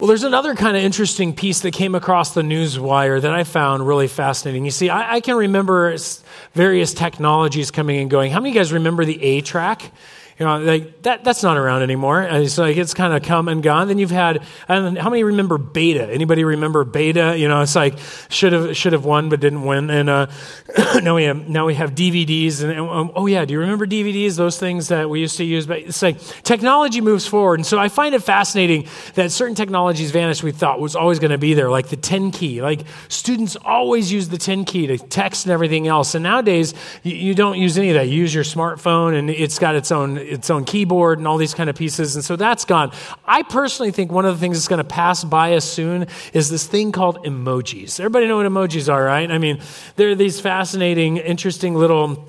Well, there's another kind of interesting piece that came across the news wire that I found really fascinating. You see, I, I can remember various technologies coming and going. How many of you guys remember the 8-track? You know, like that, that's not around anymore. It's like it's kind of come and gone. Then you've had, and how many remember beta? Anybody remember beta? You know, it's like should have should have won but didn't win. And uh, now we have now we have DVDs. And um, oh yeah, do you remember DVDs? Those things that we used to use. But it's like technology moves forward, and so I find it fascinating that certain technologies vanished. We thought was always going to be there, like the 10 key. Like students always use the 10 key to text and everything else. And nowadays you, you don't use any of that. You use your smartphone, and it's got its own its own keyboard and all these kind of pieces. And so that's gone. I personally think one of the things that's going to pass by us soon is this thing called emojis. Everybody know what emojis are, right? I mean, they're these fascinating, interesting little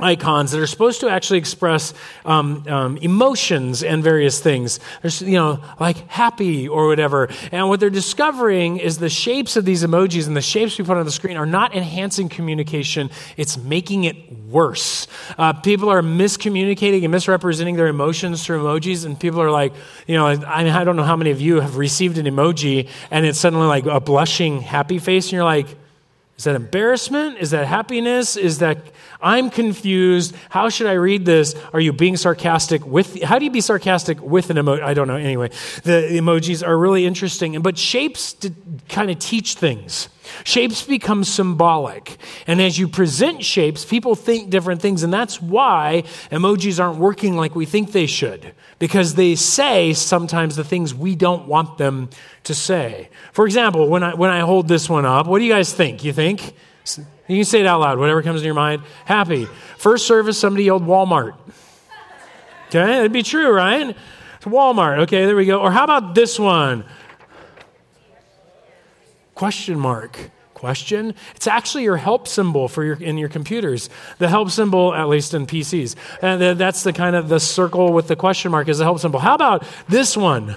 icons that are supposed to actually express um, um, emotions and various things. There's, you know, like happy or whatever. And what they're discovering is the shapes of these emojis and the shapes we put on the screen are not enhancing communication, it's making it worse. Uh, people are miscommunicating and misrepresenting their emotions through emojis, and people are like, you know, I, I don't know how many of you have received an emoji and it's suddenly like a blushing happy face, and you're like, is that embarrassment? Is that happiness? Is that I'm confused? How should I read this? Are you being sarcastic with How do you be sarcastic with an emoji? I don't know. Anyway, the emojis are really interesting, but shapes kind of teach things. Shapes become symbolic. And as you present shapes, people think different things. And that's why emojis aren't working like we think they should, because they say sometimes the things we don't want them to say. For example, when I, when I hold this one up, what do you guys think? You think? You can say it out loud, whatever comes in your mind. Happy. First service, somebody yelled Walmart. Okay, that'd be true, right? It's Walmart. Okay, there we go. Or how about this one? Question mark. Question. It's actually your help symbol for your in your computers. The help symbol, at least in PCs, and uh, that's the kind of the circle with the question mark is the help symbol. How about this one?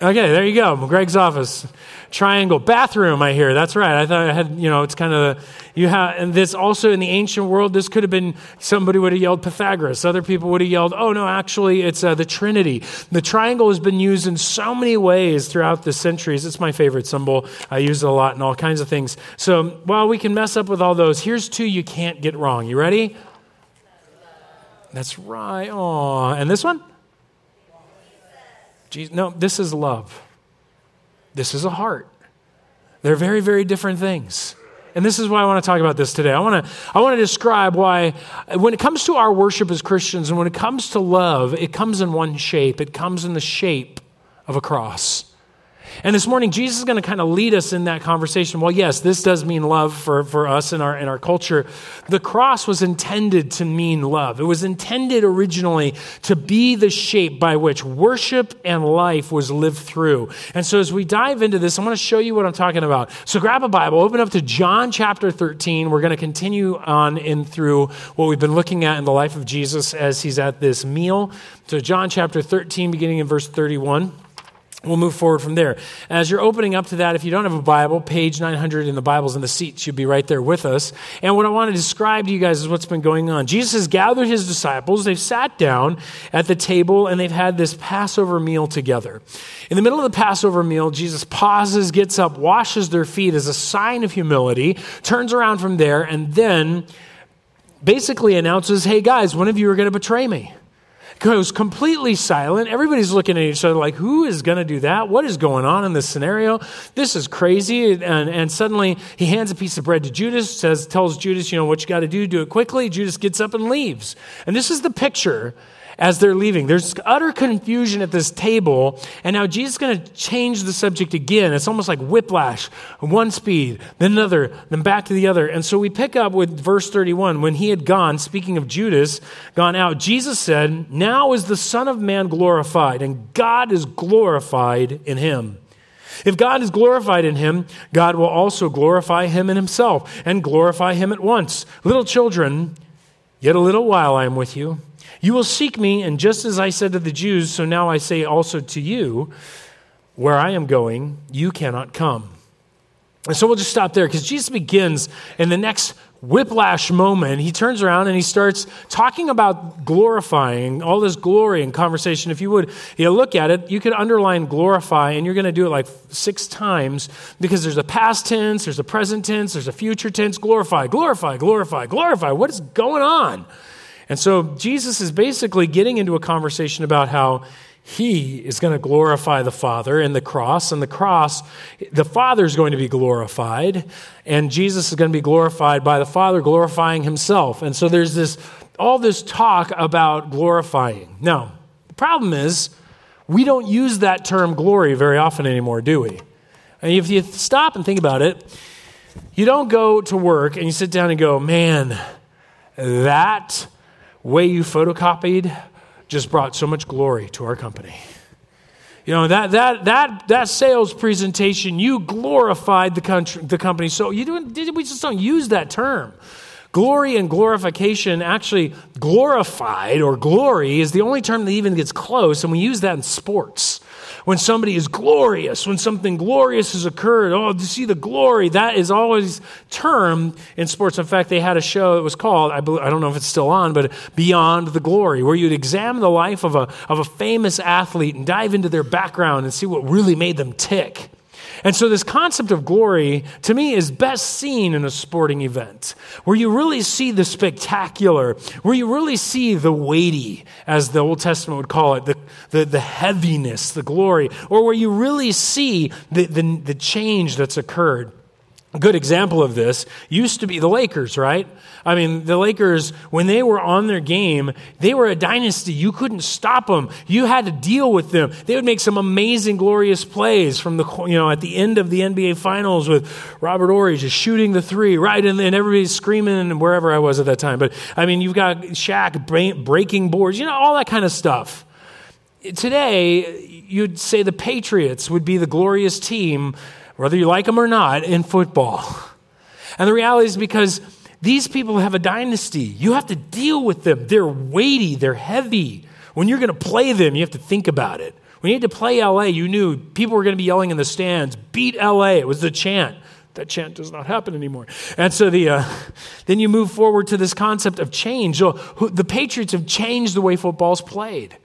Okay, there you go. Greg's office. Triangle. Bathroom, I hear. That's right. I thought I had, you know, it's kind of, you have, and this also in the ancient world, this could have been, somebody would have yelled Pythagoras. Other people would have yelled, oh no, actually, it's uh, the Trinity. The triangle has been used in so many ways throughout the centuries. It's my favorite symbol. I use it a lot in all kinds of things. So while we can mess up with all those, here's two you can't get wrong. You ready? That's right. Oh, and this one? Jesus, no, this is love. This is a heart. They're very, very different things. And this is why I want to talk about this today. I want to, I want to describe why, when it comes to our worship as Christians and when it comes to love, it comes in one shape. It comes in the shape of a cross. And this morning, Jesus is going to kind of lead us in that conversation. Well, yes, this does mean love for, for us in our, in our culture. The cross was intended to mean love. It was intended originally to be the shape by which worship and life was lived through. And so as we dive into this, I want to show you what I'm talking about. So grab a Bible, open up to John chapter 13. We're going to continue on in through what we've been looking at in the life of Jesus as he's at this meal. So John chapter 13, beginning in verse 31. We'll move forward from there. As you're opening up to that, if you don't have a Bible, page 900 in the Bibles in the seat should be right there with us. And what I want to describe to you guys is what's been going on. Jesus has gathered his disciples. They've sat down at the table and they've had this Passover meal together. In the middle of the Passover meal, Jesus pauses, gets up, washes their feet as a sign of humility, turns around from there, and then basically announces, Hey guys, one of you are going to betray me goes completely silent. Everybody's looking at each other like, who is going to do that? What is going on in this scenario? This is crazy. And, and suddenly he hands a piece of bread to Judas, says, tells Judas, you know, what you got to do, do it quickly. Judas gets up and leaves. And this is the picture as they're leaving. There's utter confusion at this table, and now Jesus is going to change the subject again. It's almost like whiplash one speed, then another, then back to the other. And so we pick up with verse 31. When he had gone, speaking of Judas, gone out, Jesus said, Now is the Son of Man glorified, and God is glorified in him. If God is glorified in him, God will also glorify him in himself and glorify him at once. Little children, yet a little while I am with you. You will seek me, and just as I said to the Jews, so now I say also to you, where I am going, you cannot come. And so we'll just stop there because Jesus begins in the next whiplash moment, he turns around and he starts talking about glorifying all this glory and conversation. If you would you look at it, you could underline glorify, and you're going to do it like six times because there's a past tense, there's a present tense, there's a future tense. Glorify, glorify, glorify, glorify. What is going on? And so Jesus is basically getting into a conversation about how he is going to glorify the Father in the cross. And the cross, the Father is going to be glorified, and Jesus is going to be glorified by the Father, glorifying himself. And so there's this all this talk about glorifying. Now, the problem is we don't use that term glory very often anymore, do we? And if you stop and think about it, you don't go to work and you sit down and go, man, that way you photocopied just brought so much glory to our company. You know, that, that, that, that sales presentation, you glorified the, country, the company. So you do, we just don't use that term. Glory and glorification, actually, glorified or glory is the only term that even gets close, and we use that in sports when somebody is glorious, when something glorious has occurred. Oh, to see the glory, that is always termed in sports. In fact, they had a show that was called, I, don't know if it's still on, but Beyond the Glory, where you'd examine the life of a, of a famous athlete and dive into their background and see what really made them tick. And so, this concept of glory, to me, is best seen in a sporting event where you really see the spectacular, where you really see the weighty, as the Old Testament would call it, the, the, the heaviness, the glory, or where you really see the, the, the change that's occurred. Good example of this used to be the Lakers, right? I mean, the Lakers, when they were on their game, they were a dynasty. You couldn't stop them. You had to deal with them. They would make some amazing, glorious plays from the, you know, at the end of the NBA Finals with Robert Horry just shooting the three, right? And, and everybody's screaming wherever I was at that time. But, I mean, you've got Shaq breaking boards, you know, all that kind of stuff. Today, you'd say the Patriots would be the glorious team whether you like them or not, in football. And the reality is because these people have a dynasty. You have to deal with them. They're weighty, they're heavy. When you're going to play them, you have to think about it. When you had to play LA, you knew people were going to be yelling in the stands, beat LA. It was the chant. That chant does not happen anymore. And so the, uh, then you move forward to this concept of change. So who, the Patriots have changed the way football's played.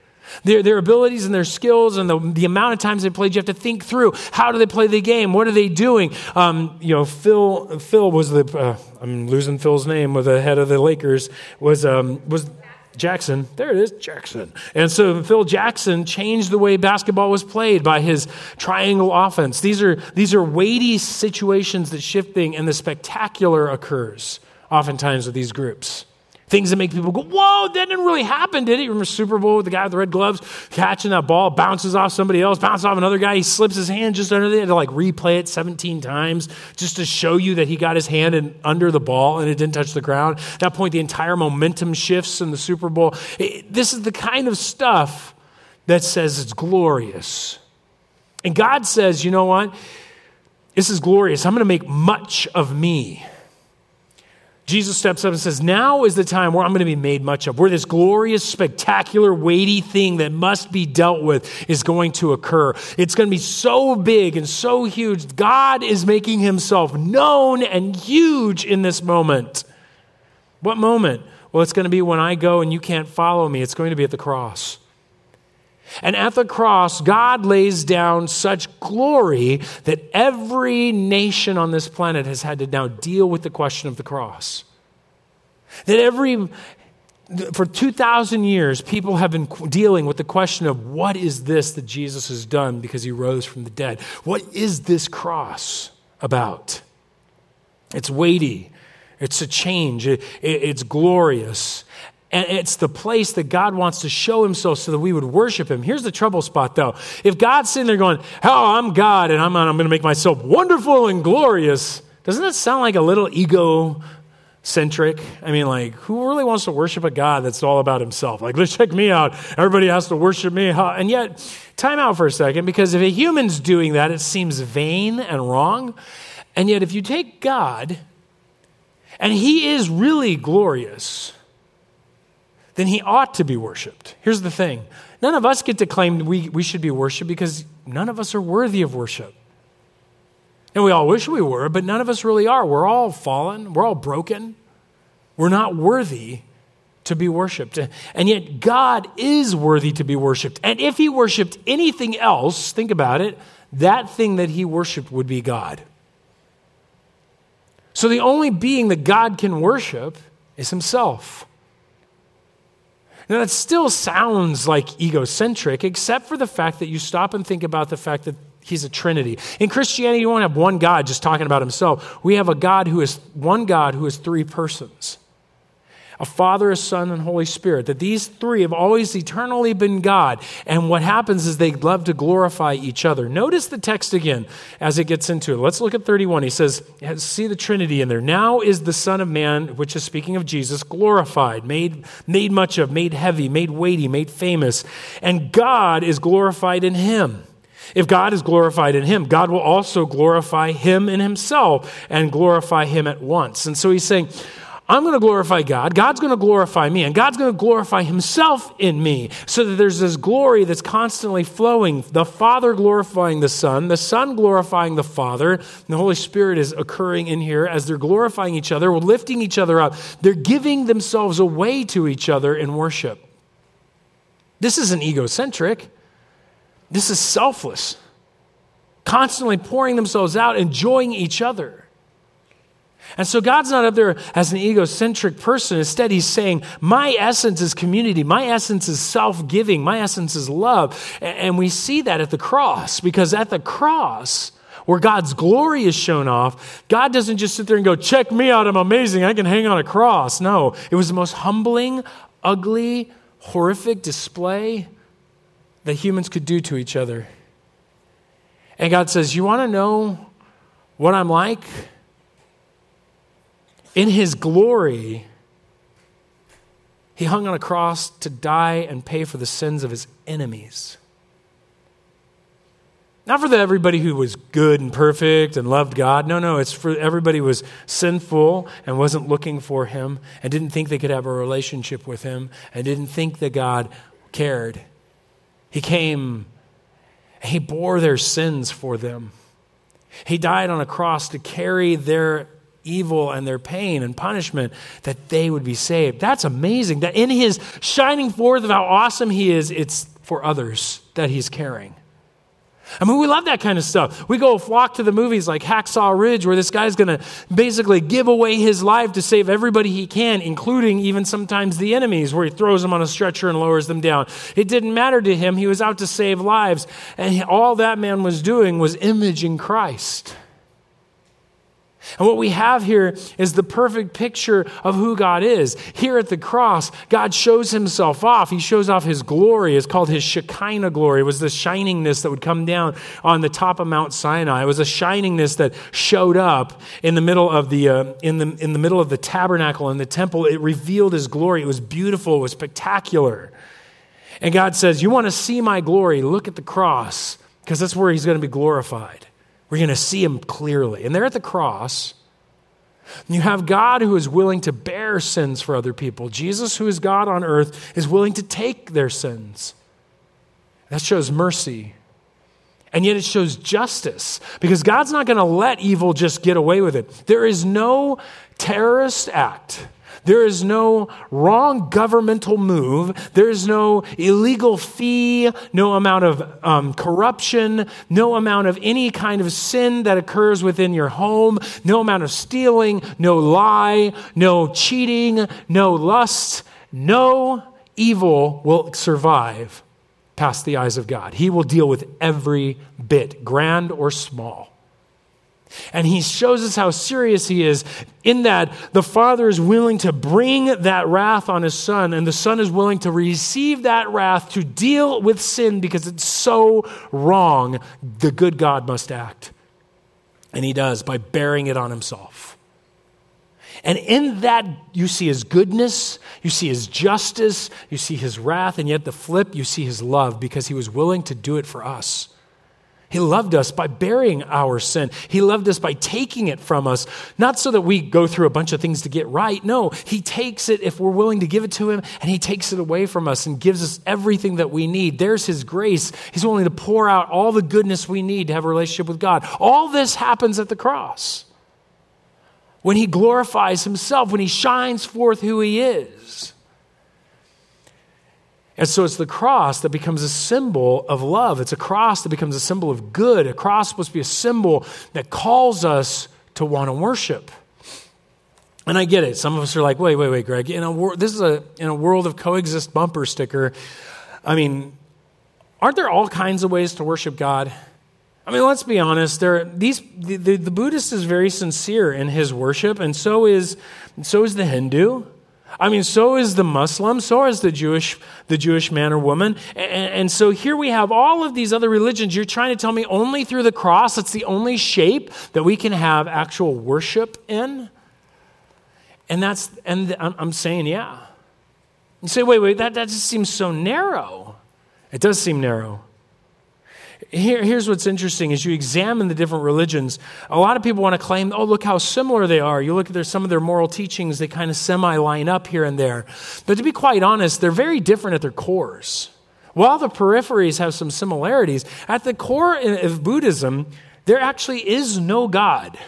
Their, their abilities and their skills and the, the amount of times they played, you have to think through how do they play the game? What are they doing? Um, you know, Phil, Phil was the, uh, I'm losing Phil's name, was the head of the Lakers, was, um, was Jackson. There it is, Jackson. And so Phil Jackson changed the way basketball was played by his triangle offense. These are, these are weighty situations that shifting and the spectacular occurs oftentimes with these groups. Things that make people go, whoa, that didn't really happen, did it? You remember Super Bowl with the guy with the red gloves catching that ball, bounces off somebody else, bounces off another guy, he slips his hand just under there to like replay it 17 times just to show you that he got his hand in, under the ball and it didn't touch the ground. At that point, the entire momentum shifts in the Super Bowl. It, this is the kind of stuff that says it's glorious. And God says, you know what? This is glorious. I'm going to make much of me. Jesus steps up and says, Now is the time where I'm going to be made much of, where this glorious, spectacular, weighty thing that must be dealt with is going to occur. It's going to be so big and so huge. God is making himself known and huge in this moment. What moment? Well, it's going to be when I go and you can't follow me. It's going to be at the cross. And at the cross, God lays down such glory that every nation on this planet has had to now deal with the question of the cross. That every, for 2,000 years, people have been dealing with the question of what is this that Jesus has done because he rose from the dead? What is this cross about? It's weighty, it's a change, it, it, it's glorious. And it's the place that God wants to show himself so that we would worship him. Here's the trouble spot, though. If God's sitting there going, Oh, I'm God and I'm, I'm going to make myself wonderful and glorious, doesn't that sound like a little ego centric. I mean, like, who really wants to worship a God that's all about himself? Like, let's check me out. Everybody has to worship me. And yet, time out for a second, because if a human's doing that, it seems vain and wrong. And yet, if you take God, and he is really glorious, then he ought to be worshiped. Here's the thing none of us get to claim we, we should be worshiped because none of us are worthy of worship. And we all wish we were, but none of us really are. We're all fallen, we're all broken, We're not worthy to be worshiped. And yet, God is worthy to be worshiped. And if he worshiped anything else, think about it, that thing that he worshiped would be God. So the only being that God can worship is himself. Now, that still sounds like egocentric, except for the fact that you stop and think about the fact that he's a trinity. In Christianity, you don't have one God just talking about himself. We have a God who is one God who is three persons a Father, a Son, and Holy Spirit, that these three have always eternally been God. And what happens is they love to glorify each other. Notice the text again as it gets into it. Let's look at 31. He says, See the Trinity in there. Now is the Son of Man, which is speaking of Jesus, glorified, made, made much of, made heavy, made weighty, made famous. And God is glorified in him. If God is glorified in him, God will also glorify him in himself and glorify him at once. And so he's saying, I'm going to glorify God. God's going to glorify me, and God's going to glorify Himself in me so that there's this glory that's constantly flowing. The Father glorifying the Son, the Son glorifying the Father. the Holy Spirit is occurring in here as they're glorifying each other, lifting each other up. They're giving themselves away to each other in worship. This isn't egocentric, this is selfless. Constantly pouring themselves out, enjoying each other. And so God's not up there as an egocentric person. Instead, He's saying, My essence is community. My essence is self giving. My essence is love. And we see that at the cross because at the cross, where God's glory is shown off, God doesn't just sit there and go, Check me out. I'm amazing. I can hang on a cross. No, it was the most humbling, ugly, horrific display that humans could do to each other. And God says, You want to know what I'm like? In his glory, he hung on a cross to die and pay for the sins of his enemies. Not for the everybody who was good and perfect and loved God. No, no, it's for everybody who was sinful and wasn't looking for him and didn't think they could have a relationship with him and didn't think that God cared. He came, he bore their sins for them. He died on a cross to carry their evil and their pain and punishment, that they would be saved. That's amazing. That in his shining forth of how awesome he is, it's for others that he's caring. I mean, we love that kind of stuff. We go flock to the movies like Hacksaw Ridge, where this guy's going to basically give away his life to save everybody he can, including even sometimes the enemies, where he throws them on a stretcher and lowers them down. It didn't matter to him. He was out to save lives. And all that man was doing was imaging Christ. And what we have here is the perfect picture of who God is. Here at the cross, God shows himself off. He shows off his glory. It's called his Shekinah glory. It was the shiningness that would come down on the top of Mount Sinai. It was a shiningness that showed up in the middle of the, uh, in the, in the middle of the tabernacle and the temple. It revealed his glory. It was beautiful. It was spectacular. And God says, You want to see my glory? Look at the cross, because that's where he's going to be glorified. We're going to see him clearly. And there at the cross, you have God who is willing to bear sins for other people. Jesus, who is God on earth, is willing to take their sins. That shows mercy. And yet it shows justice because God's not going to let evil just get away with it. There is no terrorist act there is no wrong governmental move. There is no illegal fee, no amount of um, corruption, no amount of any kind of sin that occurs within your home, no amount of stealing, no lie, no cheating, no lust. No evil will survive past the eyes of God. He will deal with every bit, grand or small. And he shows us how serious he is in that the Father is willing to bring that wrath on his Son, and the Son is willing to receive that wrath to deal with sin because it's so wrong. The good God must act. And he does by bearing it on himself. And in that, you see his goodness, you see his justice, you see his wrath, and yet the flip, you see his love because he was willing to do it for us. He loved us by bearing our sin. He loved us by taking it from us, not so that we go through a bunch of things to get right. No, He takes it if we're willing to give it to Him, and He takes it away from us and gives us everything that we need. There's His grace. He's willing to pour out all the goodness we need to have a relationship with God. All this happens at the cross. when he glorifies himself, when he shines forth who he is. And so it's the cross that becomes a symbol of love. It's a cross that becomes a symbol of good. A cross to be a symbol that calls us to want to worship. And I get it. Some of us are like, wait, wait, wait, Greg. In a wor- this is a in a world of coexist bumper sticker. I mean, aren't there all kinds of ways to worship God? I mean, let's be honest. There, these the, the, the Buddhist is very sincere in his worship, and so is so is the Hindu. I mean, so is the Muslim, so is the Jewish, the Jewish man or woman. And, and, so here we have all of these other religions. You're trying to tell me only through the cross, it's the only shape that we can have actual worship in? And that's, and I'm saying, yeah. You say, wait, wait, that, that just seems so narrow. It does seem narrow. Here, here's what's interesting as you examine the different religions. A lot of people want to claim oh look how similar they are. You look at their, some of their moral teachings they kind of semi line up here and there. But to be quite honest they're very different at their cores. While the peripheries have some similarities at the core of buddhism there actually is no god.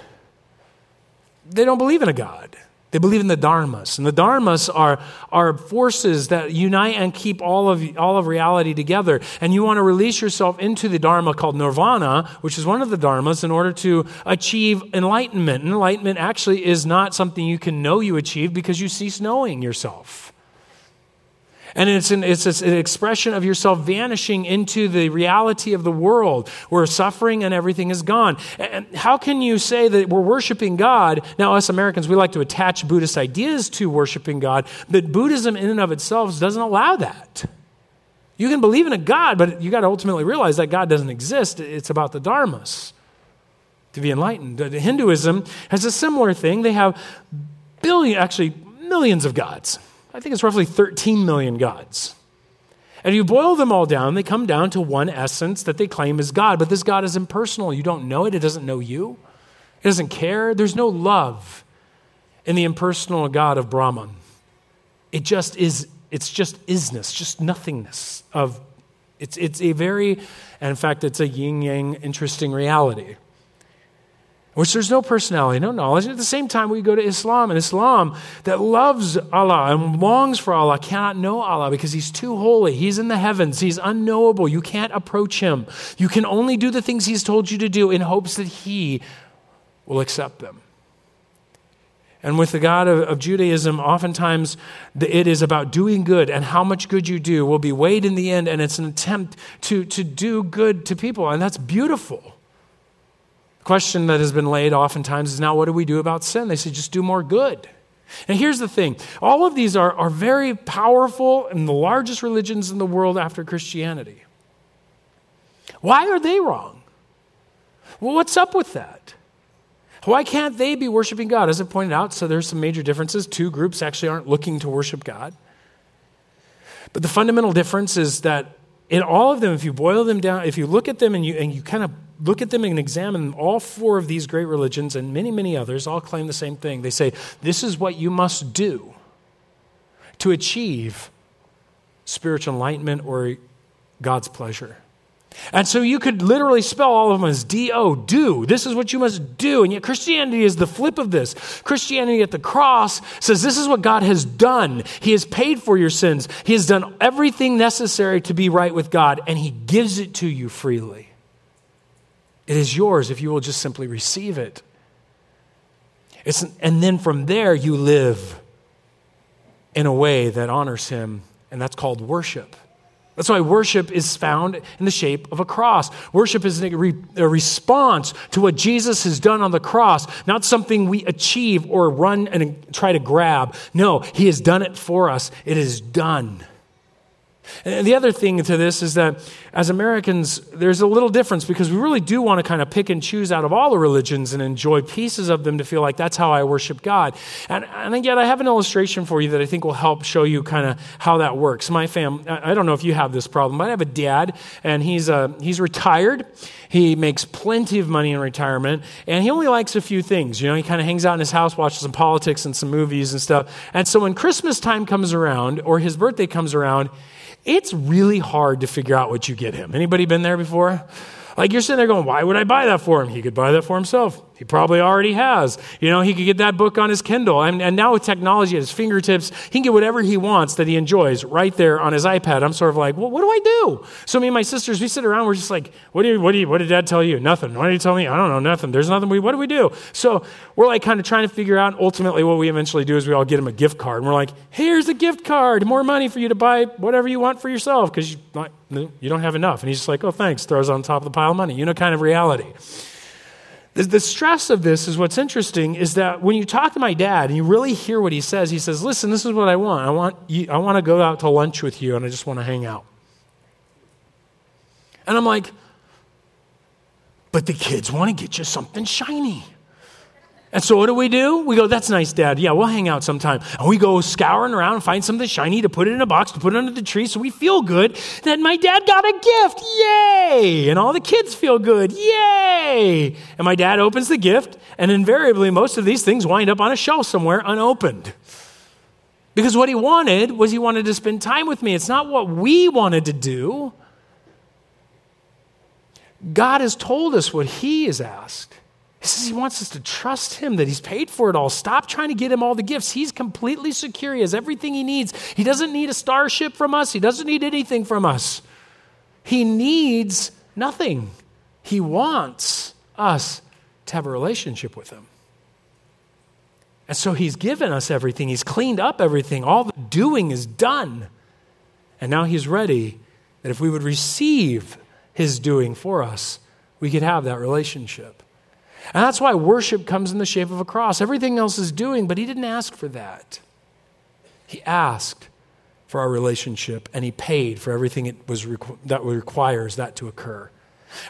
They don't believe in a god they believe in the dharmas. And the dharmas are, are forces that unite and keep all of, all of reality together. And you want to release yourself into the dharma called nirvana, which is one of the dharmas, in order to achieve enlightenment. And enlightenment actually is not something you can know you achieve because you cease knowing yourself. And it's an, it's an expression of yourself vanishing into the reality of the world where suffering and everything is gone. And how can you say that we're worshiping God? Now, us Americans, we like to attach Buddhist ideas to worshiping God, but Buddhism in and of itself doesn't allow that. You can believe in a God, but you got to ultimately realize that God doesn't exist. It's about the dharmas to be enlightened. Hinduism has a similar thing. They have billion, actually millions of gods. I think it's roughly 13 million gods. And you boil them all down, they come down to one essence that they claim is God. But this God is impersonal. You don't know it, it doesn't know you, it doesn't care. There's no love in the impersonal God of Brahman. It just is, it's just isness, just nothingness of it's, it's a very, and in fact, it's a yin yang interesting reality which there's no personality, no knowledge. And at the same time, we go to Islam, and Islam that loves Allah and longs for Allah cannot know Allah because He's too holy. He's in the heavens, He's unknowable. You can't approach Him. You can only do the things He's told you to do in hopes that He will accept them. And with the God of, of, Judaism, oftentimes it is about doing good, and how much good you do will be weighed in the end, and it's an attempt to, to do good to people, and that's beautiful question that has been laid oftentimes is now what do we do about sin? They say just do more good. And here's the thing all of these are, are very powerful and the largest religions in the world after Christianity. Why are they wrong? Well, what's up with that? Why can't they be worshiping God? As I pointed out, so there's some major differences. Two groups actually aren't looking to worship God. But the fundamental difference is that in all of them, if you boil them down, if you look at them and you, and you kind of look at them and examine them, all four of these great religions and many, many others all claim the same thing. They say, This is what you must do to achieve spiritual enlightenment or God's pleasure. And so you could literally spell all of them as D O, do. This is what you must do. And yet Christianity is the flip of this. Christianity at the cross says this is what God has done. He has paid for your sins, He has done everything necessary to be right with God, and He gives it to you freely. It is yours if you will just simply receive it. It's, and then from there, you live in a way that honors Him, and that's called worship. That's why worship is found in the shape of a cross. Worship is a, re- a, response to what Jesus has done on the cross, not something we achieve or run and try to grab. No, He has done it for us. It is done. And the other thing to this is that as Americans, there's a little difference because we really do want to kind of pick and choose out of all the religions and enjoy pieces of them to feel like that's how I worship God. And, and again, I have an illustration for you that I think will help show you kind of how that works. My family, I don't know if you have this problem, but I have a dad and he's, uh, he's retired. He makes plenty of money in retirement and he only likes a few things. You know, he kind of hangs out in his house, watches some politics and some movies and stuff. And so when Christmas time comes around or his birthday comes around, it's really hard to figure out what you get him. Anybody been there before? Like you're sitting there going, why would I buy that for him? He could buy that for himself. He probably already has. You know, he could get that book on his Kindle. And, and now with technology at his fingertips, he can get whatever he wants that he enjoys right there on his iPad. I'm sort of like, well, what do I do? So me and my sisters, we sit around, we're just like, what, do you, what, do you, what did dad tell you? Nothing. What did he tell me? I don't know, nothing. There's nothing. We, what do we do? So we're like kind of trying to figure out. Ultimately, what we eventually do is we all get him a gift card. And we're like, here's a gift card, more money for you to buy whatever you want for yourself because you, you don't have enough. And he's just like, oh, thanks. Throws on top of the pile of money. You know, kind of reality. The, the stress of this is what's interesting is that when you talk to my dad and you really hear what he says, he says, Listen, this is what I want. I want, you, I want to go out to lunch with you and I just want to hang out. And I'm like, But the kids want to get you something shiny. And so what do we do? We go, that's nice, Dad. Yeah, we'll hang out sometime. And we go scouring around and find something shiny to put it in a box, to put it under the tree so we feel good that my dad got a gift. Yay! And all the kids feel good. Yay! And my dad opens the gift, and invariably, most of these things wind up on a shelf somewhere unopened. Because what he wanted was he wanted to spend time with me. It's not what we wanted to do. God has told us what he has asked. He says he wants us to trust him, that he's paid for it all. Stop trying to get him all the gifts. He's completely secure. He has everything he needs. He doesn't need a starship from us, he doesn't need anything from us. He needs nothing. He wants us to have a relationship with him. And so he's given us everything, he's cleaned up everything. All the doing is done. And now he's ready that if we would receive his doing for us, we could have that relationship. And that's why worship comes in the shape of a cross. Everything else is doing, but he didn't ask for that. He asked for our relationship, and he paid for everything it was requ- that requires that to occur.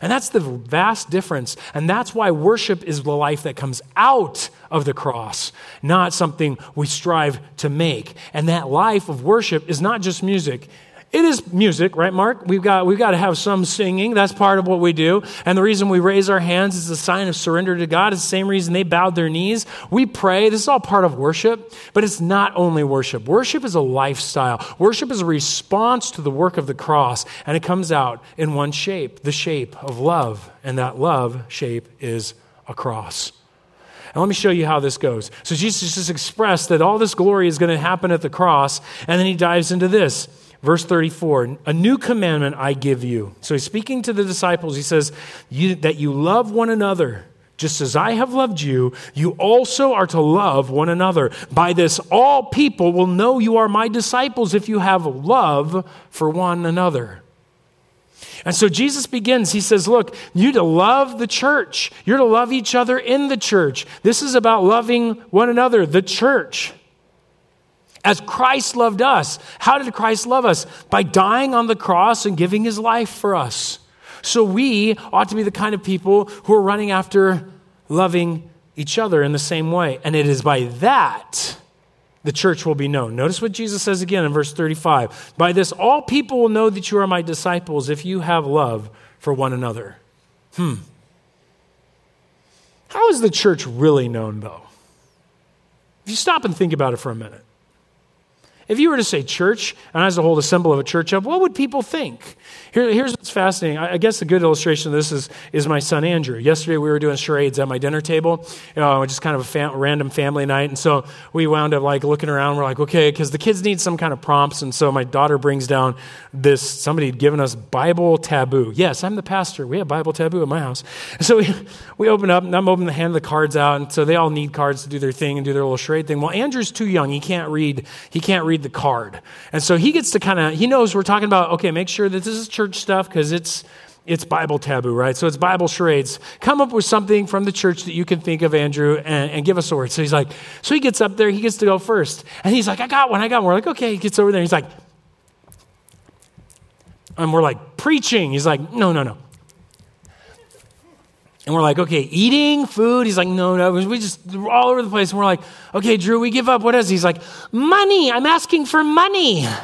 And that's the vast difference. And that's why worship is the life that comes out of the cross, not something we strive to make. And that life of worship is not just music, it is music, right, Mark? We've got, we've got to have some singing. That's part of what we do. And the reason we raise our hands is a sign of surrender to God. It's the same reason they bowed their knees. We pray. This is all part of worship, but it's not only worship. Worship is a lifestyle. Worship is a response to the work of the cross, and it comes out in one shape the shape of love. And that love shape is a cross. And let me show you how this goes. So Jesus just expressed that all this glory is going to happen at the cross, and then he dives into this. Verse 34 A new commandment I give you. So he's speaking to the disciples. He says, That you love one another. Just as I have loved you, you also are to love one another. By this, all people will know you are my disciples if you have love for one another. And so Jesus begins, he says, Look, you to love the church. You're to love each other in the church. This is about loving one another, the church as Christ loved us. How did Christ love us? By dying on the cross and giving his life for us. So we ought to be the kind of people who are running after loving each other in the same way. And it is by that the church will be known. Notice what Jesus says again in verse 35 By this, all people will know that you are my disciples if you have love for one another. Hmm. How is the church really known, though? If you stop and think about it for a minute. If you were to say church, and as to hold a symbol of a church up, what would people think? Here, here's what's fascinating. I, I, guess a good illustration of this is, is my son Andrew. Yesterday we were doing charades at my dinner table, you know, just kind of a fam- random family night. And so we wound up like looking around. We're like, okay, because the kids need some kind of prompts. And so my daughter brings down this, somebody had given us Bible taboo. Yes, I'm the pastor. We have Bible taboo at my house. And so we, we open up, and I'm opening the hand of the cards out. And so they all need cards to do their thing and do their little charade thing. Well, Andrew's too young. He can't read. He can't read read the card. And so he gets to kind of, he knows we're talking about, okay, make sure that this is church stuff because it's, it's Bible taboo, right? So it's Bible charades. Come up with something from the church that you can think of, Andrew, and, and, give us a word. So he's like, so he gets up there, he gets to go first. And he's like, I got one, I got one. We're like, okay, he gets over there. He's like, and we're like, preaching. He's like, no, no, no. And we're like, okay, eating, food. He's like, no, no. We just, we're all over the place. And we're like, okay, Drew, we give up. What is? He's like, money. I'm asking for money.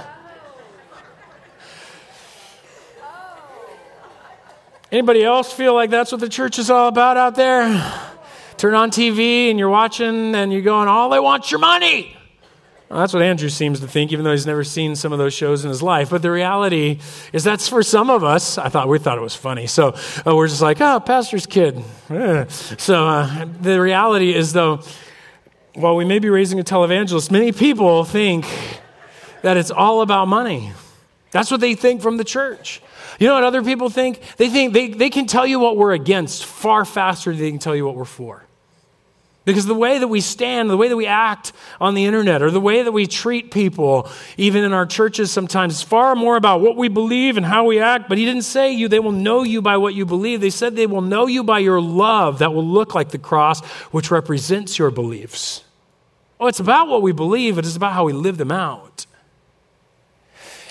Anybody else feel like that's what the church is all about out there? Turn on TV and you're watching and you're going, all they want's your money. Well, that's what Andrew seems to think, even though he's never seen some of those shows in his life. But the reality is that's for some of us. I thought we thought it was funny, so uh, we're just like, oh, pastor's kid. So uh, the reality is, though, while we may be raising a televangelist, many people think that it's all about money. That's what they think from the church. You know what other people think? They think they, they can tell you what we're against far faster than they can tell you what we're for. Because the way that we stand, the way that we act on the internet, or the way that we treat people, even in our churches sometimes, is far more about what we believe and how we act. But he didn't say you, they will know you by what you believe. They said they will know you by your love that will look like the cross, which represents your beliefs. Oh, it's about what we believe, it is about how we live them out.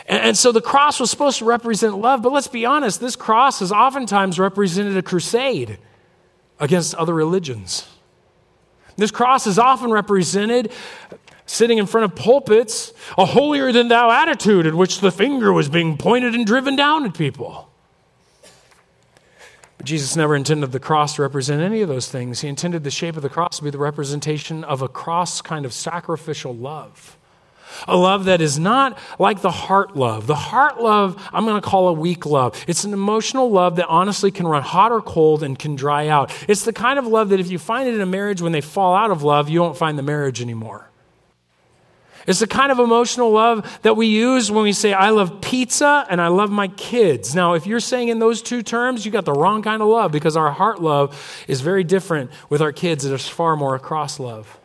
And, and so the cross was supposed to represent love, but let's be honest, this cross has oftentimes represented a crusade against other religions. This cross is often represented sitting in front of pulpits, a holier than thou attitude in which the finger was being pointed and driven down at people. But Jesus never intended the cross to represent any of those things. He intended the shape of the cross to be the representation of a cross kind of sacrificial love. A love that is not like the heart love. The heart love, I'm going to call a weak love. It's an emotional love that honestly can run hot or cold and can dry out. It's the kind of love that if you find it in a marriage when they fall out of love, you won't find the marriage anymore. It's the kind of emotional love that we use when we say, I love pizza and I love my kids. Now, if you're saying in those two terms, you got the wrong kind of love because our heart love is very different with our kids. It is far more a cross love.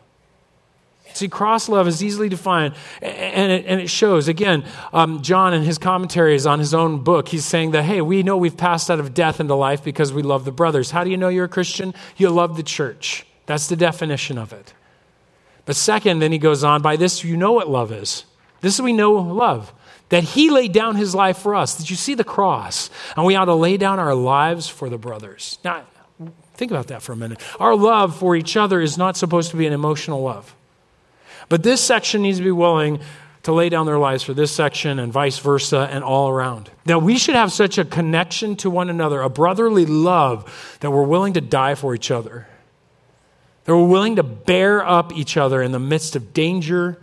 See, cross love is easily defined, and it, and it shows. Again, um, John, in his commentaries on his own book, he's saying that, hey, we know we've passed out of death into life because we love the brothers. How do you know you're a Christian? You love the church. That's the definition of it. But second, then he goes on, by this you know what love is. This is we know love. That he laid down his life for us. Did you see the cross? And we ought to lay down our lives for the brothers. Now, think about that for a minute. Our love for each other is not supposed to be an emotional love. But this section needs to be willing to lay down their lives for this section and vice versa and all around. Now, we should have such a connection to one another, a brotherly love, that we're willing to die for each other. That we're willing to bear up each other in the midst of danger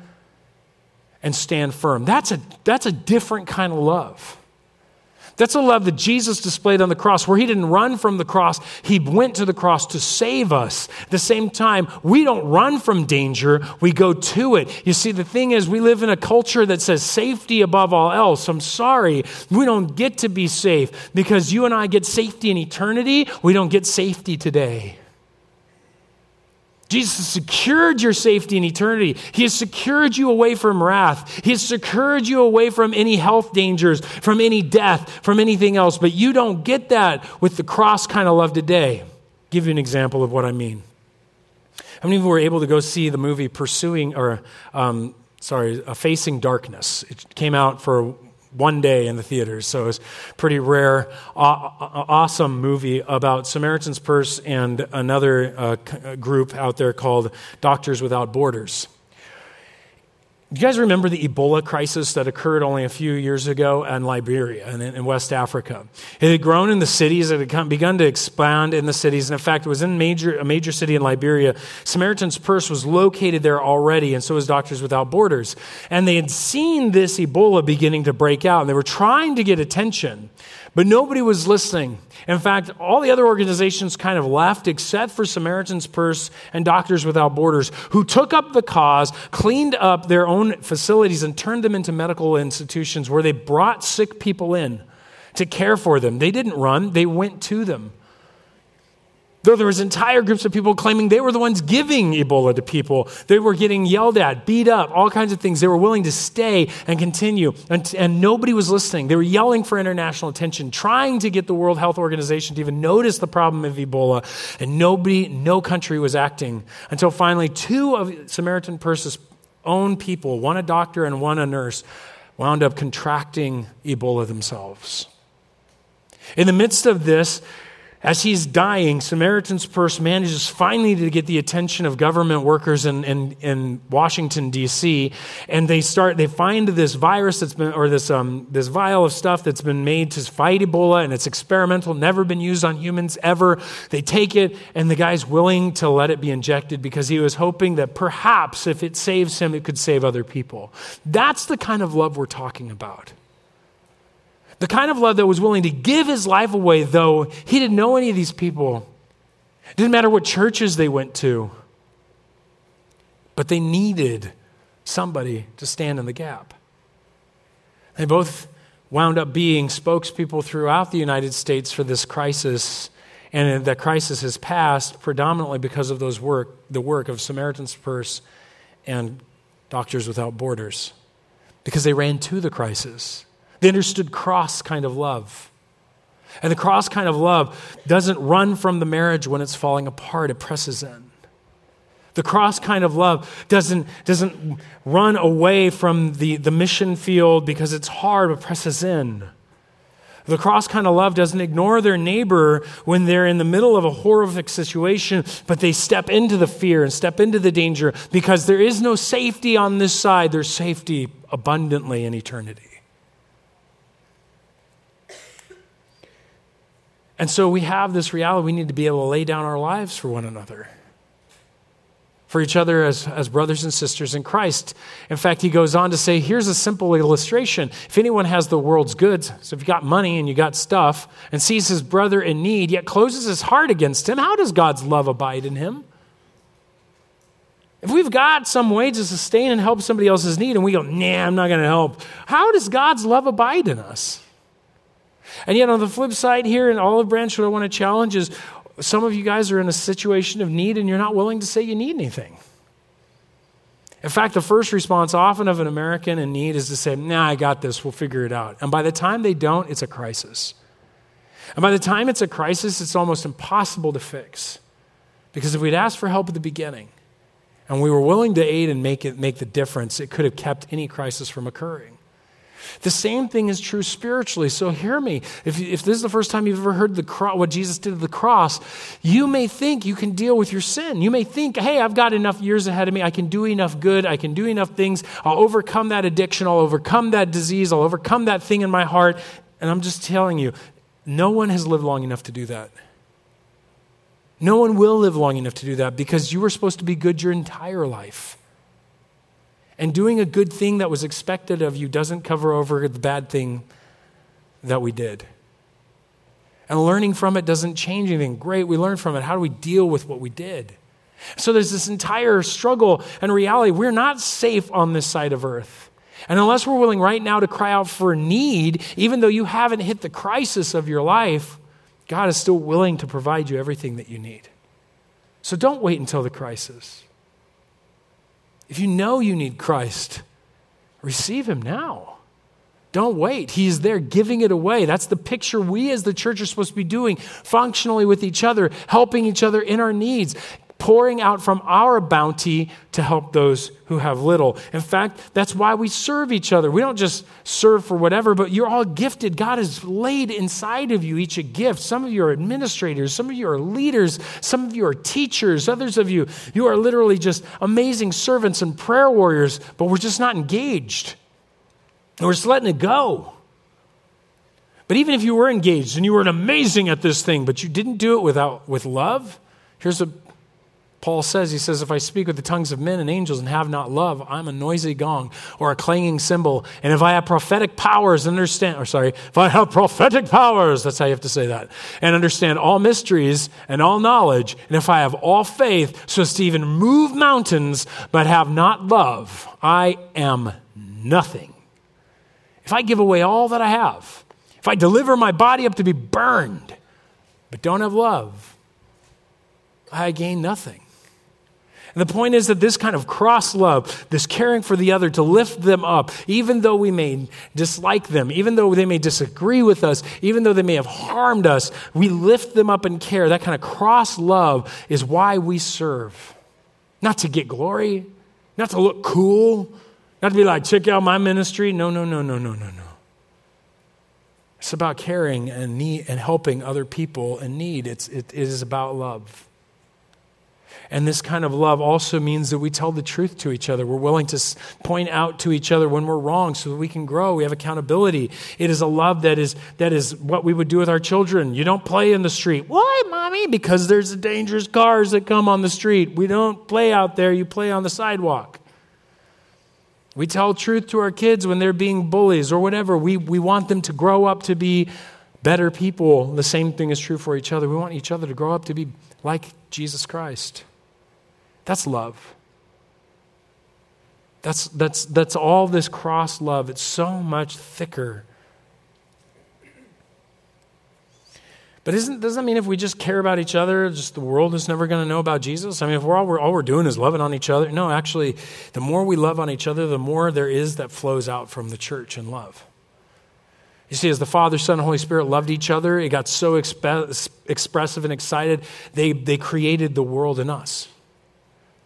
and stand firm. That's a, that's a different kind of love. That's a love that Jesus displayed on the cross, where he didn't run from the cross, he went to the cross to save us. At the same time, we don't run from danger, we go to it. You see, the thing is, we live in a culture that says safety above all else. I'm sorry, we don't get to be safe because you and I get safety in eternity, we don't get safety today. Jesus secured your safety in eternity. He has secured you away from wrath. He has secured you away from any health dangers, from any death, from anything else. But you don't get that with the cross kind of love today. I'll give you an example of what I mean. How many of you were able to go see the movie Pursuing, or um, sorry, Facing Darkness? It came out for one day in the theaters. So it was pretty rare, awesome movie about Samaritan's Purse and another uh, group out there called Doctors Without Borders. Do you guys remember the Ebola crisis that occurred only a few years ago in Liberia and in West Africa? It had grown in the cities, it had begun to expand in the cities. And in fact, it was in major, a major city in Liberia. Samaritan's Purse was located there already, and so was Doctors Without Borders. And they had seen this Ebola beginning to break out, and they were trying to get attention. But nobody was listening. In fact, all the other organizations kind of left except for Samaritan's Purse and Doctors Without Borders, who took up the cause, cleaned up their own facilities, and turned them into medical institutions where they brought sick people in to care for them. They didn't run, they went to them. Though there was entire groups of people claiming they were the ones giving Ebola to people, they were getting yelled at, beat up, all kinds of things. They were willing to stay and continue, and, and nobody was listening. They were yelling for international attention, trying to get the World Health Organization to even notice the problem of Ebola, and nobody, no country was acting until finally two of Samaritan Purse's own people, one a doctor and one a nurse, wound up contracting Ebola themselves. In the midst of this, As he's dying, Samaritan's Purse manages finally to get the attention of government workers in, in, in Washington, D.C., and they start, they find this virus that's been, or this, um, this vial of stuff that's been made to fight Ebola, and it's experimental, never been used on humans ever. They take it, and the guy's willing to let it be injected because he was hoping that perhaps if it saves him, it could save other people. That's the kind of love we're talking about. The kind of love that was willing to give his life away, though he didn't know any of these people. It didn't matter what churches they went to. But they needed somebody to stand in the gap. They both wound up being spokespeople throughout the United States for this crisis. And that crisis has passed predominantly because of those work, the work of Samaritan's Purse and Doctors Without Borders, because they ran to the crisis. They understood cross kind of love. And the cross kind of love doesn't run from the marriage when it's falling apart, it presses in. The cross kind of love doesn't, doesn't run away from the, the mission field because it's hard, but presses in. The cross kind of love doesn't ignore their neighbor when they're in the middle of a horrific situation, but they step into the fear and step into the danger because there is no safety on this side. There's safety abundantly in eternity. And so we have this reality we need to be able to lay down our lives for one another, for each other as, as brothers and sisters in Christ. In fact, he goes on to say here's a simple illustration. If anyone has the world's goods, so if you've got money and you got stuff, and sees his brother in need, yet closes his heart against him, how does God's love abide in him? If we've got some way to sustain and help somebody else's need and we go, nah, I'm not going to help, how does God's love abide in us? And yet, on the flip side, here in Olive Branch, what I want to challenge is some of you guys are in a situation of need and you're not willing to say you need anything. In fact, the first response often of an American in need is to say, Nah, I got this, we'll figure it out. And by the time they don't, it's a crisis. And by the time it's a crisis, it's almost impossible to fix. Because if we'd asked for help at the beginning and we were willing to aid and make it make the difference, it could have kept any crisis from occurring. The same thing is true spiritually. So hear me. If, if this is the first time you've ever heard the cro- what Jesus did at the cross, you may think you can deal with your sin. You may think, hey, I've got enough years ahead of me. I can do enough good. I can do enough things. I'll overcome that addiction. I'll overcome that disease. I'll overcome that thing in my heart. And I'm just telling you, no one has lived long enough to do that. No one will live long enough to do that because you were supposed to be good your entire life. And doing a good thing that was expected of you doesn't cover over the bad thing that we did. And learning from it doesn't change anything. Great, we learned from it. How do we deal with what we did? So there's this entire struggle and reality. We're not safe on this side of earth. And unless we're willing right now to cry out for need, even though you haven't hit the crisis of your life, God is still willing to provide you everything that you need. So don't wait until the crisis. If you know you need Christ, receive Him now. Don't wait. He's there giving it away. That's the picture we as the church are supposed to be doing functionally with each other, helping each other in our needs pouring out from our bounty to help those who have little. In fact, that's why we serve each other. We don't just serve for whatever, but you're all gifted. God has laid inside of you each a gift. Some of you are administrators, some of you are leaders, some of you are teachers, others of you, you are literally just amazing servants and prayer warriors, but we're just not engaged. we're just letting it go. But even if you were engaged and you were amazing at this thing, but you didn't do it without with love, here's a Paul says, he says, if I speak with the tongues of men and angels and have not love, I'm a noisy gong or a clanging cymbal. And if I have prophetic powers and understand, or sorry, if I have prophetic powers, that's how you have to say that, and understand all mysteries and all knowledge, and if I have all faith so as to even move mountains, but have not love, I am nothing. If I give away all that I have, if I deliver my body up to be burned, but don't have love, I gain nothing. And the point is that this kind of cross love, this caring for the other to lift them up, even though we may dislike them, even though they may disagree with us, even though they may have harmed us, we lift them up and care. That kind of cross love is why we serve. Not to get glory, not to look cool, not to be like, check out my ministry. No, no, no, no, no, no, no. It's about caring and, need, and helping other people in need. It's, it, it is about love. And this kind of love also means that we tell the truth to each other. We're willing to point out to each other when we're wrong so that we can grow. We have accountability. It is a love that is, that is what we would do with our children. You don't play in the street. Why, mommy? Because there's dangerous cars that come on the street. We don't play out there, you play on the sidewalk. We tell truth to our kids when they're being bullies or whatever. We, we want them to grow up to be better people. The same thing is true for each other. We want each other to grow up to be like Jesus Christ. That's love. That's, that's, that's all this cross love. It's so much thicker. But isn't, doesn't that mean if we just care about each other, just the world is never going to know about Jesus? I mean, if we're all, we're all we're doing is loving on each other. No, actually, the more we love on each other, the more there is that flows out from the church in love. You see, as the Father, Son, and Holy Spirit loved each other, it got so exp- expressive and excited, they, they created the world in us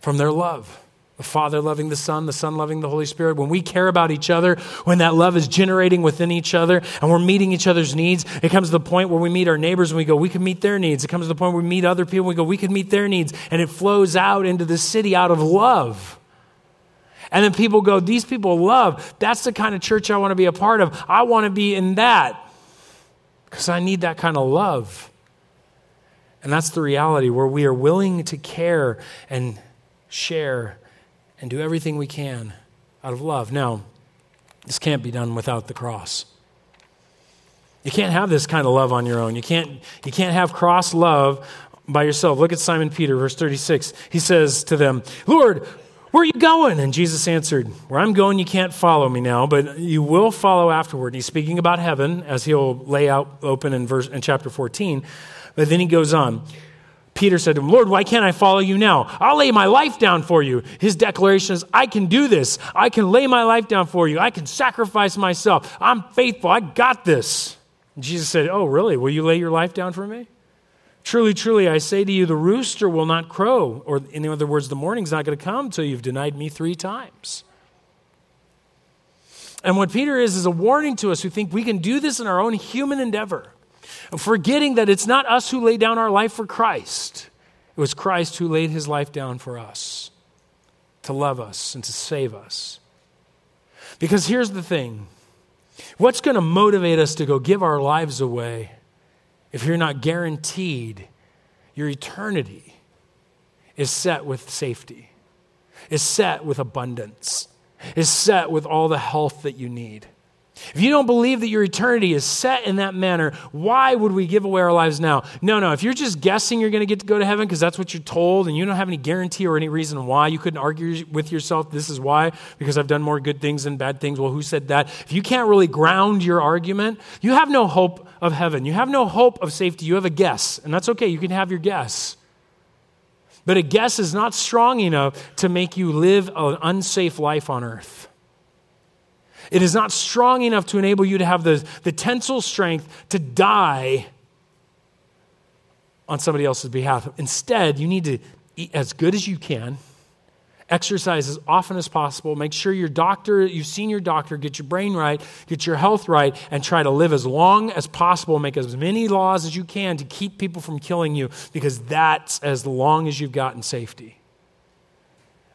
from their love. The Father loving the Son, the Son loving the Holy Spirit. When we care about each other, when that love is generating within each other and we're meeting each other's needs, it comes to the point where we meet our neighbors and we go, we can meet their needs. It comes to the point where we meet other people and we go, we can meet their needs. And it flows out into the city out of love. And then people go, these people love. That's the kind of church I want to be a part of. I want to be in that because I need that kind of love. And that's the reality where we are willing to care and share, and do everything we can out of love. Now, this can't be done without the cross. You can't have this kind of love on your own. You can't, you can't have cross love by yourself. Look at Simon Peter, verse 36. He says to them, Lord, where are you going? And Jesus answered, Where I'm going, you can't follow me now, but you will follow afterward. He's speaking about heaven, as he'll lay out open in, verse, in chapter 14. But then he goes on. Peter said to him, Lord, why can't I follow you now? I'll lay my life down for you. His declaration is, I can do this. I can lay my life down for you. I can sacrifice myself. I'm faithful. I got this. And Jesus said, Oh, really? Will you lay your life down for me? Truly, truly, I say to you, the rooster will not crow, or in other words, the morning's not going to come until you've denied me three times. And what Peter is, is a warning to us who think we can do this in our own human endeavor forgetting that it's not us who laid down our life for Christ. It was Christ who laid his life down for us to love us and to save us. Because here's the thing what's going to motivate us to go give our lives away if you're not guaranteed your eternity is set with safety, is set with abundance, is set with all the health that you need? If you don't believe that your eternity is set in that manner, why would we give away our lives now? No, no. If you're just guessing you're going to get to go to heaven because that's what you're told and you don't have any guarantee or any reason why, you couldn't argue with yourself, this is why, because I've done more good things than bad things. Well, who said that? If you can't really ground your argument, you have no hope of heaven. You have no hope of safety. You have a guess, and that's okay. You can have your guess. But a guess is not strong enough to make you live an unsafe life on earth. It is not strong enough to enable you to have the, the tensile strength to die on somebody else's behalf. Instead, you need to eat as good as you can, exercise as often as possible, make sure your doctor, you've seen your doctor, get your brain right, get your health right, and try to live as long as possible, make as many laws as you can to keep people from killing you, because that's as long as you've got in safety.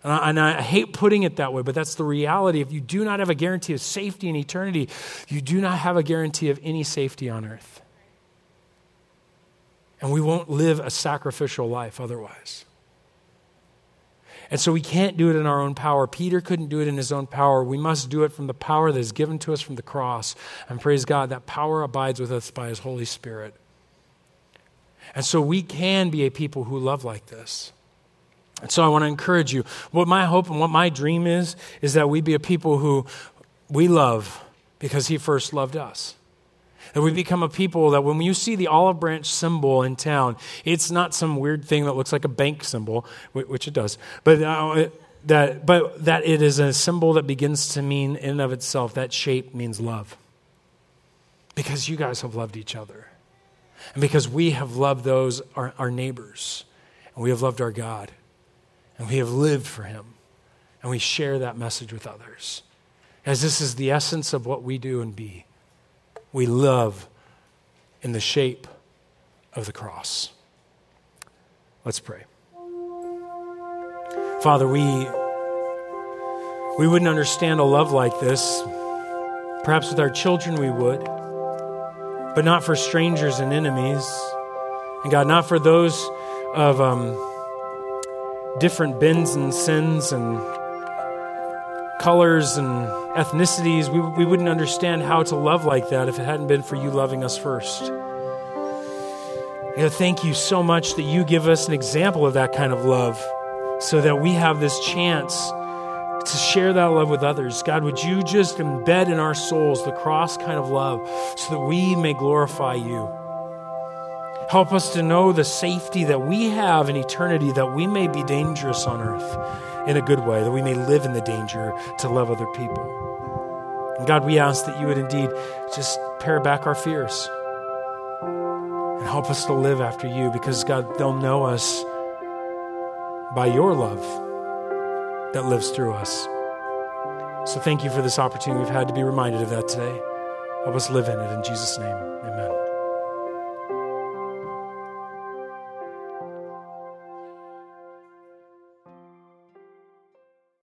And I, and I, hate putting it that way, but that's the reality. If you do not have a guarantee of safety in eternity, you do not have a guarantee of any safety on earth. And we won't live a sacrificial life otherwise. And so we can't do it in our own power. Peter couldn't do it in his own power. We must do it from the power that is given to us from the cross. And praise God, that power abides with us by his Holy Spirit. And so we can be a people who love like this. And so I want to encourage you. What my hope and what my dream is, is that we be a people who we love because he first loved us. That we become a people that when you see the olive branch symbol in town, it's not some weird thing that looks like a bank symbol, which it does, but uh, that, but that it is a symbol that begins to mean in and of itself, that shape means love. Because you guys have loved each other. And because we have loved those, our, our neighbors, and we have loved our God and we have lived for Him, and we share that message with others. As this is the essence of what we do and be. We love in the shape of the cross. Let's pray. Father, we, we wouldn't understand a love like this. Perhaps with our children we would, but not for strangers and enemies. And God, not for those of um, different bins and sins and colors and ethnicities. We, we wouldn't understand how to love like that if it hadn't been for you loving us first. God, thank you so much that you give us an example of that kind of love so that we have this chance to share that love with others. God, would you just embed in our souls the cross kind of love so that we may glorify you? Help us to know the safety that we have in eternity, that we may be dangerous on earth in a good way, that we may live in the danger to love other people. And God, we ask that you would indeed just pare back our fears and help us to live after you because, God, they'll know us by your love that lives through us. So thank you for this opportunity we've had to be reminded of that today. Help us live in it in Jesus' name.